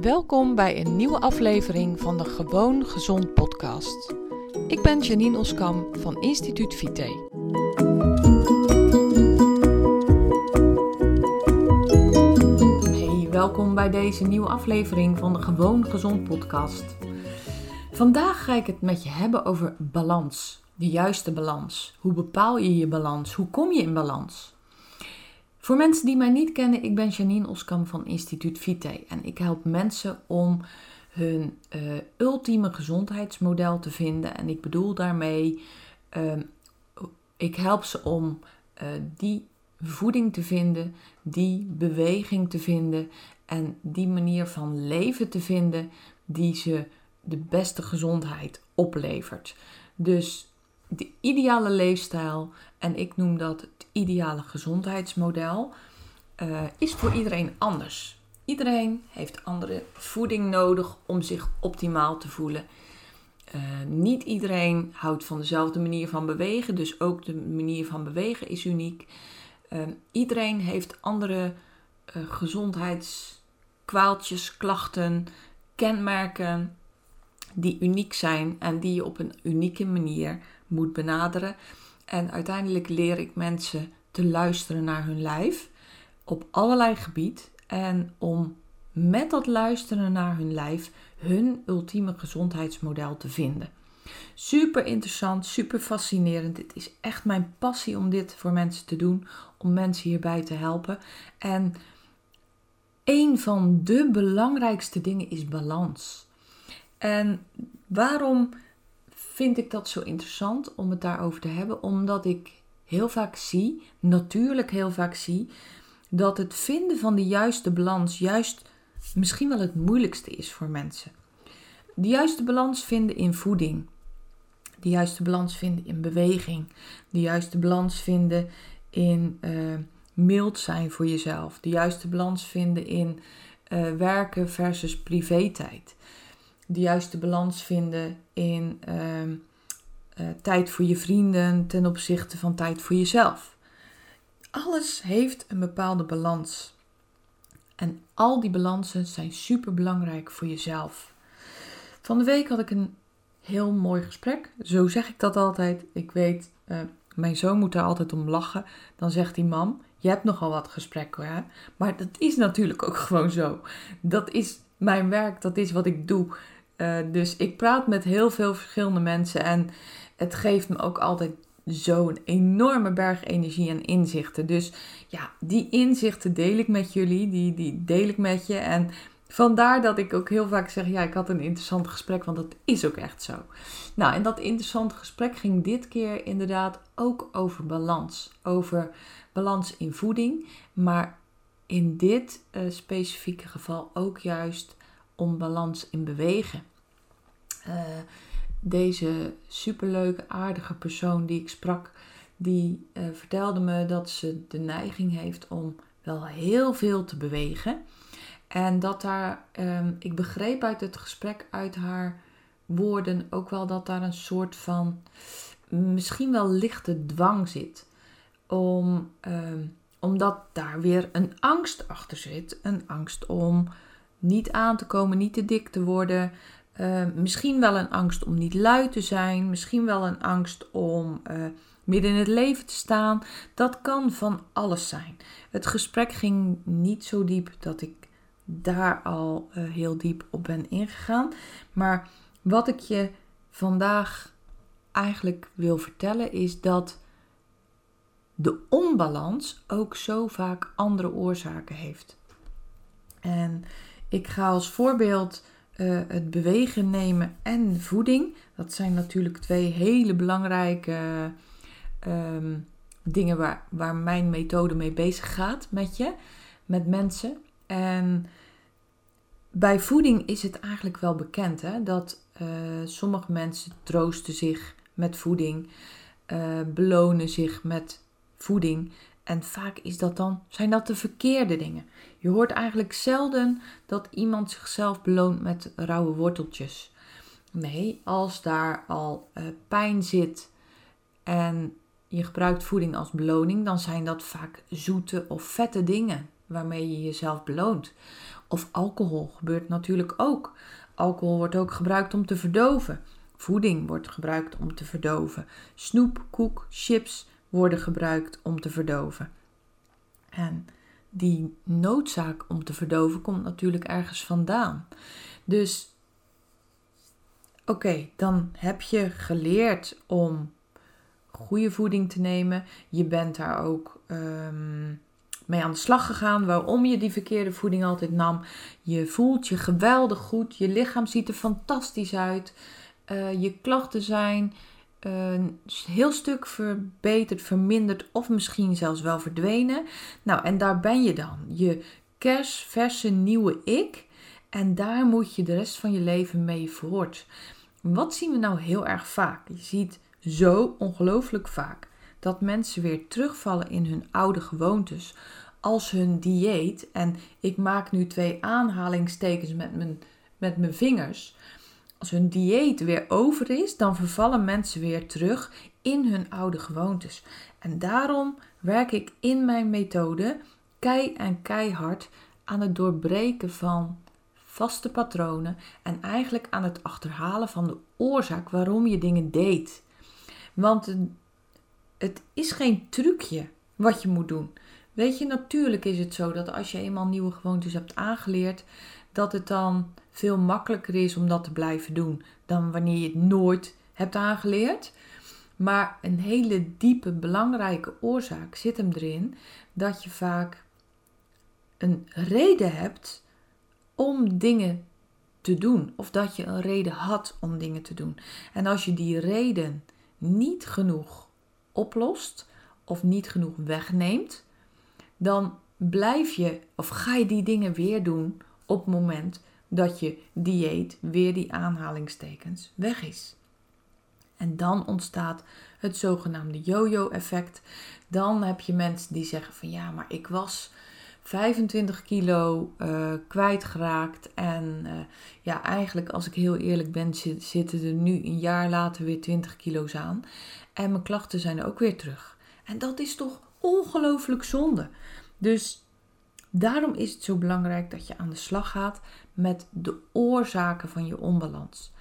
Welkom bij een nieuwe aflevering van de Gewoon Gezond podcast. Ik ben Janine Oskam van Instituut Vite. Hey, welkom bij deze nieuwe aflevering van de Gewoon Gezond podcast. Vandaag ga ik het met je hebben over balans, de juiste balans. Hoe bepaal je je balans? Hoe kom je in balans? Voor mensen die mij niet kennen, ik ben Janine Oskam van Instituut Vite en ik help mensen om hun uh, ultieme gezondheidsmodel te vinden. En ik bedoel daarmee, uh, ik help ze om uh, die voeding te vinden, die beweging te vinden en die manier van leven te vinden die ze de beste gezondheid oplevert. Dus de ideale leefstijl, en ik noem dat ideale gezondheidsmodel, uh, is voor iedereen anders. Iedereen heeft andere voeding nodig om zich optimaal te voelen. Uh, niet iedereen houdt van dezelfde manier van bewegen, dus ook de manier van bewegen is uniek. Uh, iedereen heeft andere gezondheidskwaaltjes, klachten, kenmerken die uniek zijn en die je op een unieke manier moet benaderen. En uiteindelijk leer ik mensen te luisteren naar hun lijf op allerlei gebied. En om met dat luisteren naar hun lijf hun ultieme gezondheidsmodel te vinden. Super interessant, super fascinerend. Het is echt mijn passie om dit voor mensen te doen, om mensen hierbij te helpen. En een van de belangrijkste dingen is balans. En waarom vind ik dat zo interessant om het daarover te hebben? Omdat ik heel vaak zie, natuurlijk heel vaak zie, dat het vinden van de juiste balans juist misschien wel het moeilijkste is voor mensen. De juiste balans vinden in voeding. De juiste balans vinden in beweging. De juiste balans vinden in uh, mild zijn voor jezelf. De juiste balans vinden in uh, werken versus privé-tijd de juiste balans vinden in uh, uh, tijd voor je vrienden ten opzichte van tijd voor jezelf. Alles heeft een bepaalde balans. En al die balansen zijn super belangrijk voor jezelf. Van de week had ik een heel mooi gesprek. Zo zeg ik dat altijd. Ik weet, uh, mijn zoon moet daar altijd om lachen. Dan zegt hij: Mam, je hebt nogal wat gesprekken. Hè? Maar dat is natuurlijk ook gewoon zo. Dat is mijn werk, dat is wat ik doe. Uh, dus ik praat met heel veel verschillende mensen en het geeft me ook altijd zo'n enorme berg energie en inzichten. Dus ja, die inzichten deel ik met jullie, die, die deel ik met je. En vandaar dat ik ook heel vaak zeg, ja, ik had een interessant gesprek, want dat is ook echt zo. Nou, en dat interessante gesprek ging dit keer inderdaad ook over balans. Over balans in voeding, maar in dit uh, specifieke geval ook juist om balans in bewegen. Uh, deze superleuke, aardige persoon die ik sprak, die uh, vertelde me dat ze de neiging heeft om wel heel veel te bewegen. En dat daar, um, ik begreep uit het gesprek, uit haar woorden ook wel dat daar een soort van misschien wel lichte dwang zit. Om, um, omdat daar weer een angst achter zit. Een angst om niet aan te komen, niet te dik te worden. Uh, misschien wel een angst om niet lui te zijn. Misschien wel een angst om uh, midden in het leven te staan. Dat kan van alles zijn. Het gesprek ging niet zo diep dat ik daar al uh, heel diep op ben ingegaan. Maar wat ik je vandaag eigenlijk wil vertellen is dat de onbalans ook zo vaak andere oorzaken heeft. En ik ga als voorbeeld uh, het bewegen nemen en voeding. Dat zijn natuurlijk twee hele belangrijke um, dingen waar, waar mijn methode mee bezig gaat met je, met mensen. En bij voeding is het eigenlijk wel bekend hè, dat uh, sommige mensen troosten zich met voeding, uh, belonen zich met voeding. En vaak is dat dan, zijn dat de verkeerde dingen. Je hoort eigenlijk zelden dat iemand zichzelf beloont met rauwe worteltjes. Nee, als daar al uh, pijn zit en je gebruikt voeding als beloning, dan zijn dat vaak zoete of vette dingen waarmee je jezelf beloont. Of alcohol gebeurt natuurlijk ook. Alcohol wordt ook gebruikt om te verdoven. Voeding wordt gebruikt om te verdoven. Snoep, koek, chips worden gebruikt om te verdoven. En die noodzaak om te verdoven komt natuurlijk ergens vandaan. Dus oké, dan heb je geleerd om goede voeding te nemen. Je bent daar ook ehm, mee aan de slag gegaan. Waarom je die verkeerde voeding altijd nam. Je voelt je geweldig goed. Je lichaam ziet er fantastisch uit. Uh, je klachten zijn een heel stuk verbeterd, verminderd of misschien zelfs wel verdwenen. Nou, en daar ben je dan. Je kersverse nieuwe ik. En daar moet je de rest van je leven mee voort. Wat zien we nou heel erg vaak? Je ziet zo ongelooflijk vaak dat mensen weer terugvallen in hun oude gewoontes. Als hun dieet, en ik maak nu twee aanhalingstekens met mijn, met mijn vingers. Als hun dieet weer over is, dan vervallen mensen weer terug in hun oude gewoontes. En daarom werk ik in mijn methode kei en keihard aan het doorbreken van vaste patronen en eigenlijk aan het achterhalen van de oorzaak waarom je dingen deed. Want het is geen trucje wat je moet doen. Weet je, natuurlijk is het zo dat als je eenmaal nieuwe gewoontes hebt aangeleerd, dat het dan veel makkelijker is om dat te blijven doen dan wanneer je het nooit hebt aangeleerd. Maar een hele diepe, belangrijke oorzaak zit hem erin dat je vaak een reden hebt om dingen te doen. Of dat je een reden had om dingen te doen. En als je die reden niet genoeg oplost of niet genoeg wegneemt, dan blijf je of ga je die dingen weer doen op het moment dat je dieet weer die aanhalingstekens weg is. En dan ontstaat het zogenaamde yo-yo-effect. Dan heb je mensen die zeggen van ja, maar ik was 25 kilo uh, kwijtgeraakt. En uh, ja, eigenlijk als ik heel eerlijk ben, zitten er nu een jaar later weer 20 kilo's aan. En mijn klachten zijn ook weer terug. En dat is toch ongelooflijk zonde. Dus daarom is het zo belangrijk dat je aan de slag gaat met de oorzaken van je onbalans.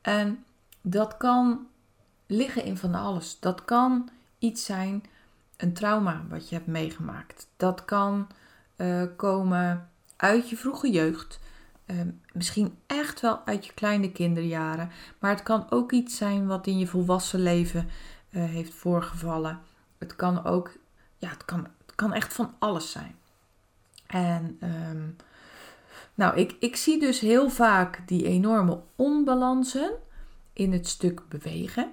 En dat kan liggen in van alles. Dat kan iets zijn, een trauma wat je hebt meegemaakt. Dat kan uh, komen uit je vroege jeugd. Uh, misschien echt wel uit je kleine kinderjaren. Maar het kan ook iets zijn wat in je volwassen leven uh, heeft voorgevallen. Het kan ook, ja, het kan, het kan echt van alles zijn. En um, nou, ik, ik zie dus heel vaak die enorme onbalansen in het stuk bewegen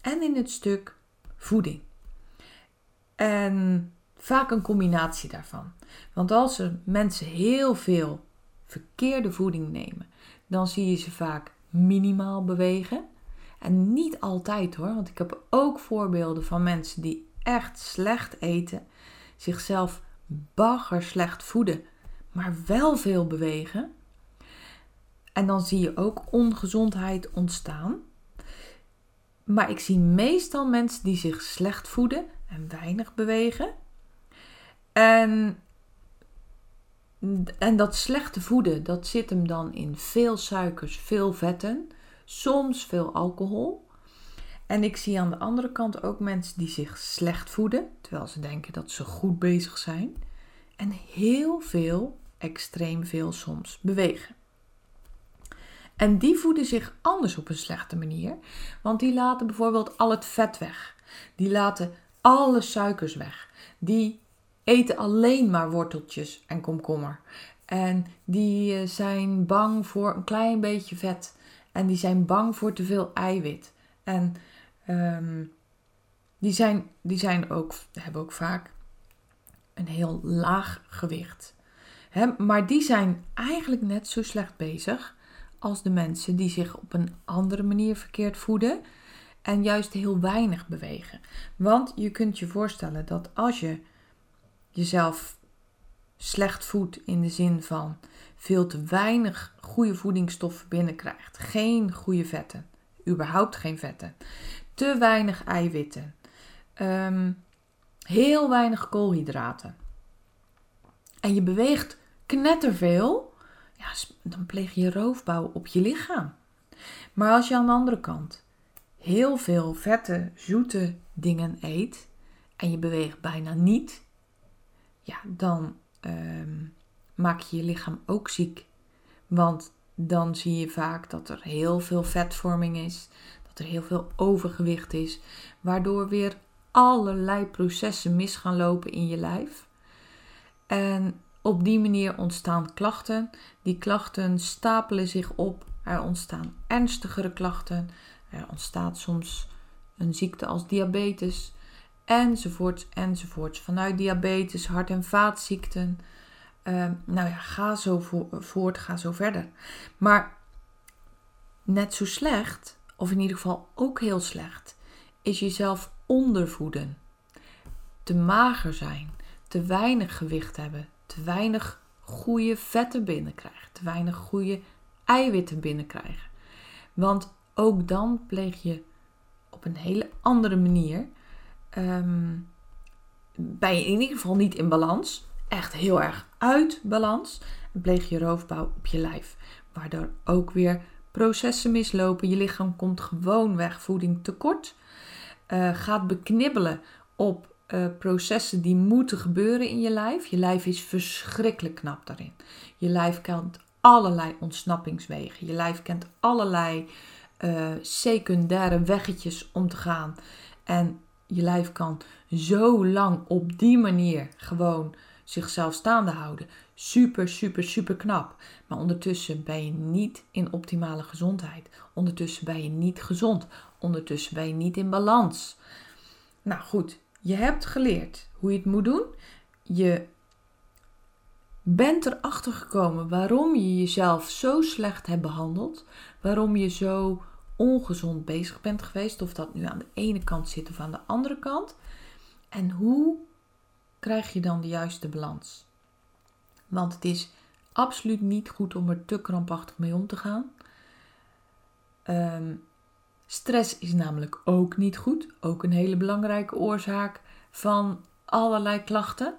en in het stuk voeding. En vaak een combinatie daarvan. Want als er mensen heel veel verkeerde voeding nemen, dan zie je ze vaak minimaal bewegen. En niet altijd hoor, want ik heb ook voorbeelden van mensen die echt slecht eten, zichzelf bagger slecht voeden maar wel veel bewegen. En dan zie je ook ongezondheid ontstaan. Maar ik zie meestal mensen die zich slecht voeden en weinig bewegen. En, en dat slechte voeden, dat zit hem dan in veel suikers, veel vetten, soms veel alcohol. En ik zie aan de andere kant ook mensen die zich slecht voeden, terwijl ze denken dat ze goed bezig zijn. En heel veel extreem veel soms bewegen. En die voeden zich anders op een slechte manier, want die laten bijvoorbeeld al het vet weg. Die laten alle suikers weg. Die eten alleen maar worteltjes en komkommer. En die eh, zijn bang voor een klein beetje vet. En die zijn bang voor te veel eiwit. En um, die, zijn, die zijn ook, hebben ook vaak een heel laag gewicht maar die zijn eigenlijk net zo slecht bezig als de mensen die zich op een andere manier verkeerd voeden en juist heel weinig bewegen. Want je kunt je voorstellen dat als je jezelf slecht voedt in de zin van veel te weinig goede voedingsstoffen binnenkrijgt, geen goede vetten, überhaupt geen vetten, te weinig eiwitten, um, heel weinig koolhydraten en je beweegt knetterveel, ja, dan pleeg je roofbouw op je lichaam. Maar als je aan de andere kant heel veel vette, zoete dingen eet en je beweegt bijna niet, ja, dan ehm, maak je je lichaam ook ziek. Want dan zie je vaak dat er heel veel vetvorming is, dat er heel veel overgewicht is, waardoor weer allerlei processen mis gaan lopen in je lijf. En op die manier ontstaan klachten. Die klachten stapelen zich op. Er ontstaan ernstigere klachten. Er ontstaat soms een ziekte als diabetes. Enzovoorts, enzovoorts. Vanuit diabetes, hart- en vaatziekten. Uh, nou ja, ga zo voort, ga zo verder. Maar net zo slecht, of in ieder geval ook heel slecht, is jezelf ondervoeden. Te mager zijn, te weinig gewicht hebben, te weinig goede vetten binnenkrijgen, te weinig goede eiwitten binnenkrijgen. Want ook dan pleeg je op een hele andere manier. Um, ben je in ieder geval niet in balans, echt heel erg uit balans. Pleeg je roofbouw op je lijf, waardoor ook weer processen mislopen. Je lichaam komt gewoon weg voeding tekort. Uh, gaat beknibbelen op uh, processen die moeten gebeuren in je lijf. Je lijf is verschrikkelijk knap daarin. Je lijf kent allerlei ontsnappingswegen. Je lijf kent allerlei uh, secundaire weggetjes om te gaan. En je lijf kan zo lang op die manier gewoon zichzelf staande houden. Super, super, super knap. Maar ondertussen ben je niet in optimale gezondheid. Ondertussen ben je niet gezond. Ondertussen ben je niet in balans. Nou goed, je hebt geleerd hoe je het moet doen. Je bent erachter gekomen waarom je jezelf zo slecht hebt behandeld. Waarom je zo ongezond bezig bent geweest. Of dat nu aan de ene kant zit of aan de andere kant. En hoe krijg je dan de juiste balans? Want het is absoluut niet goed om er te krampachtig mee om te gaan. Um, Stress is namelijk ook niet goed. Ook een hele belangrijke oorzaak van allerlei klachten.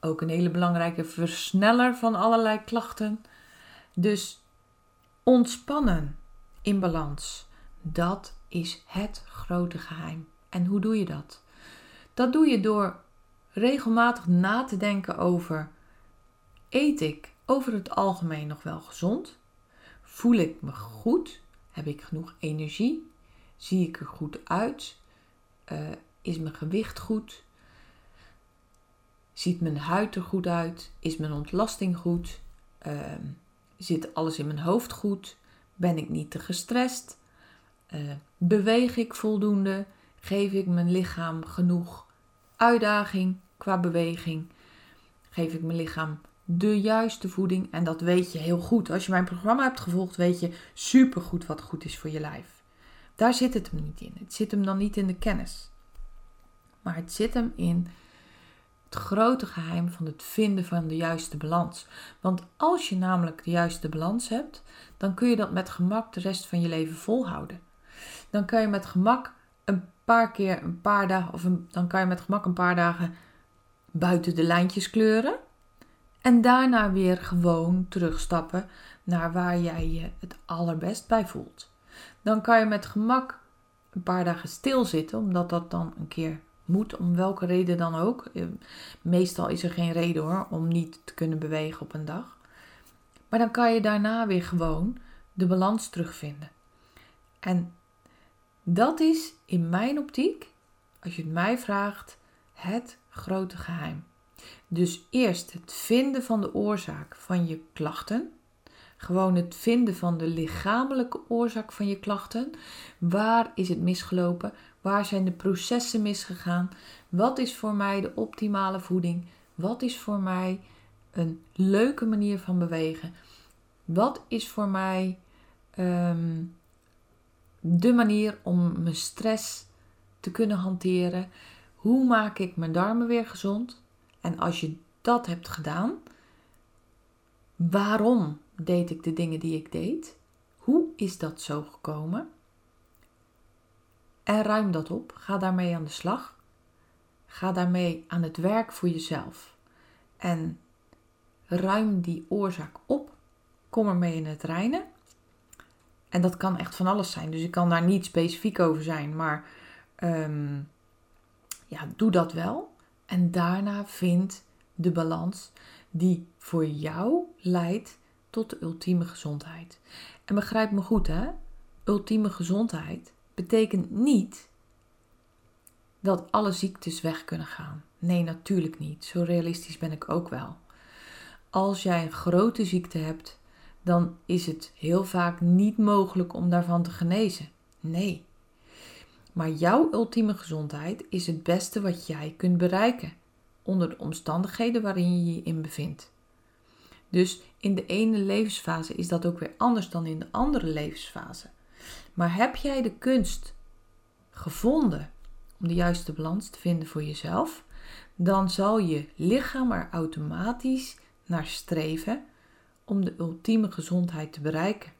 Ook een hele belangrijke versneller van allerlei klachten. Dus ontspannen in balans, dat is het grote geheim. En hoe doe je dat? Dat doe je door regelmatig na te denken over: eet ik over het algemeen nog wel gezond? Voel ik me goed? Heb ik genoeg energie? Zie ik er goed uit? Uh, is mijn gewicht goed? Ziet mijn huid er goed uit? Is mijn ontlasting goed? Uh, zit alles in mijn hoofd goed? Ben ik niet te gestrest? Uh, beweeg ik voldoende? Geef ik mijn lichaam genoeg uitdaging qua beweging? Geef ik mijn lichaam de juiste voeding. En dat weet je heel goed. Als je mijn programma hebt gevolgd, weet je supergoed wat goed is voor je lijf. Daar zit het hem niet in. Het zit hem dan niet in de kennis. Maar het zit hem in het grote geheim van het vinden van de juiste balans. Want als je namelijk de juiste balans hebt, dan kun je dat met gemak de rest van je leven volhouden. Dan kan je met gemak een paar keer een paar dagen, of dan kan je met gemak een paar dagen buiten de lijntjes kleuren. En daarna weer gewoon terugstappen naar waar jij je het allerbest bij voelt. Dan kan je met gemak een paar dagen stilzitten, omdat dat dan een keer moet, om welke reden dan ook. Eh, meestal is er geen reden hoor, om niet te kunnen bewegen op een dag. Maar dan kan je daarna weer gewoon de balans terugvinden. En dat is in mijn optiek, als je het mij vraagt, het grote geheim. Dus eerst het vinden van de oorzaak van je klachten. Gewoon het vinden van de lichamelijke oorzaak van je klachten. Waar is het misgelopen? Waar zijn de processen misgegaan? Wat is voor mij de optimale voeding? Wat is voor mij een leuke manier van bewegen? Wat is voor mij ehm, de manier om mijn stress te kunnen hanteren? Hoe maak ik mijn darmen weer gezond? En als je dat hebt gedaan, waarom deed ik de dingen die ik deed? Hoe is dat zo gekomen? En ruim dat op. Ga daarmee aan de slag. Ga daarmee aan het werk voor jezelf. En ruim die oorzaak op. Kom ermee in het reinen. En dat kan echt van alles zijn. Dus ik kan daar niet specifiek over zijn. Maar ehm, ja, doe dat wel. En daarna vind de balans die voor jou leidt tot de ultieme gezondheid. En begrijp me goed, hè? Ultieme gezondheid betekent niet dat alle ziektes weg kunnen gaan. Nee, natuurlijk niet. Zo realistisch ben ik ook wel. Als jij een grote ziekte hebt, dan is het heel vaak niet mogelijk om daarvan te genezen. Nee. Maar jouw ultieme gezondheid is het beste wat jij kunt bereiken onder de omstandigheden waarin je je in bevindt. Dus in de ene levensfase is dat ook weer anders dan in de andere levensfase. Maar heb jij de kunst gevonden om de juiste balans te vinden voor jezelf, dan zal je lichaam er automatisch naar streven om de ultieme gezondheid te bereiken.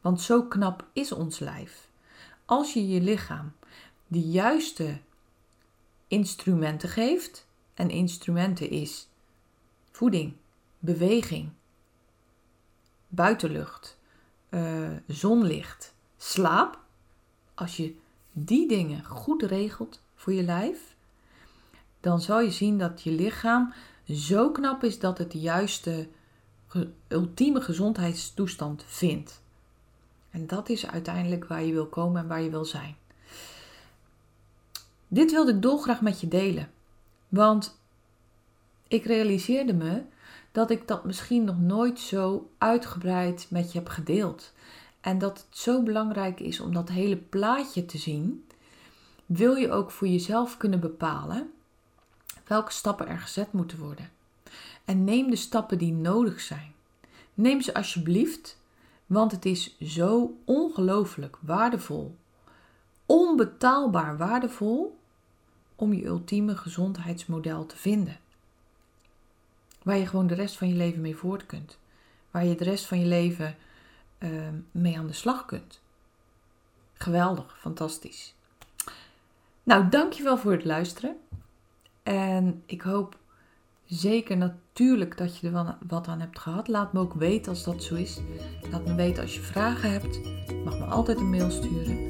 Want zo knap is ons lijf. Als je je lichaam de juiste instrumenten geeft, en instrumenten is voeding, beweging, buitenlucht, uh, zonlicht, slaap. Als je die dingen goed regelt voor je lijf, dan zal je zien dat je lichaam zo knap is dat het de juiste ultieme gezondheidstoestand vindt. En dat is uiteindelijk waar je wil komen en waar je wil zijn. Dit wilde ik dolgraag met je delen. Want ik realiseerde me dat ik dat misschien nog nooit zo uitgebreid met je heb gedeeld. En dat het zo belangrijk is om dat hele plaatje te zien, wil je ook voor jezelf kunnen bepalen welke stappen er gezet moeten worden. En neem de stappen die nodig zijn. Neem ze alsjeblieft, want het is zo ongelooflijk waardevol, onbetaalbaar waardevol om je ultieme gezondheidsmodel te vinden. Waar je gewoon de rest van je leven mee voort kunt. Waar je de rest van je leven uh, mee aan de slag kunt. Geweldig, fantastisch. Nou, dankjewel voor het luisteren. En ik hoop zeker natuurlijk dat je er wat aan hebt gehad. Laat me ook weten als dat zo is. Laat me weten als je vragen hebt. Mag me altijd een mail sturen.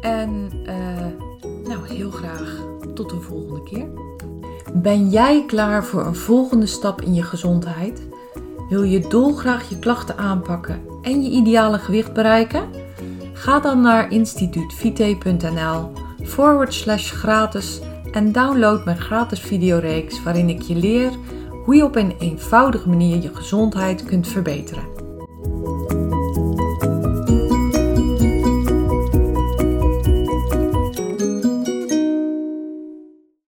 En uh, nou, heel graag tot een volgende keer. Ben jij klaar voor een volgende stap in je gezondheid? Wil je dolgraag je klachten aanpakken en je ideale gewicht bereiken? Ga dan naar instituutvite.nl forward slash gratis en download mijn gratis videoreeks waarin ik je leer hoe je op een eenvoudige manier je gezondheid kunt verbeteren.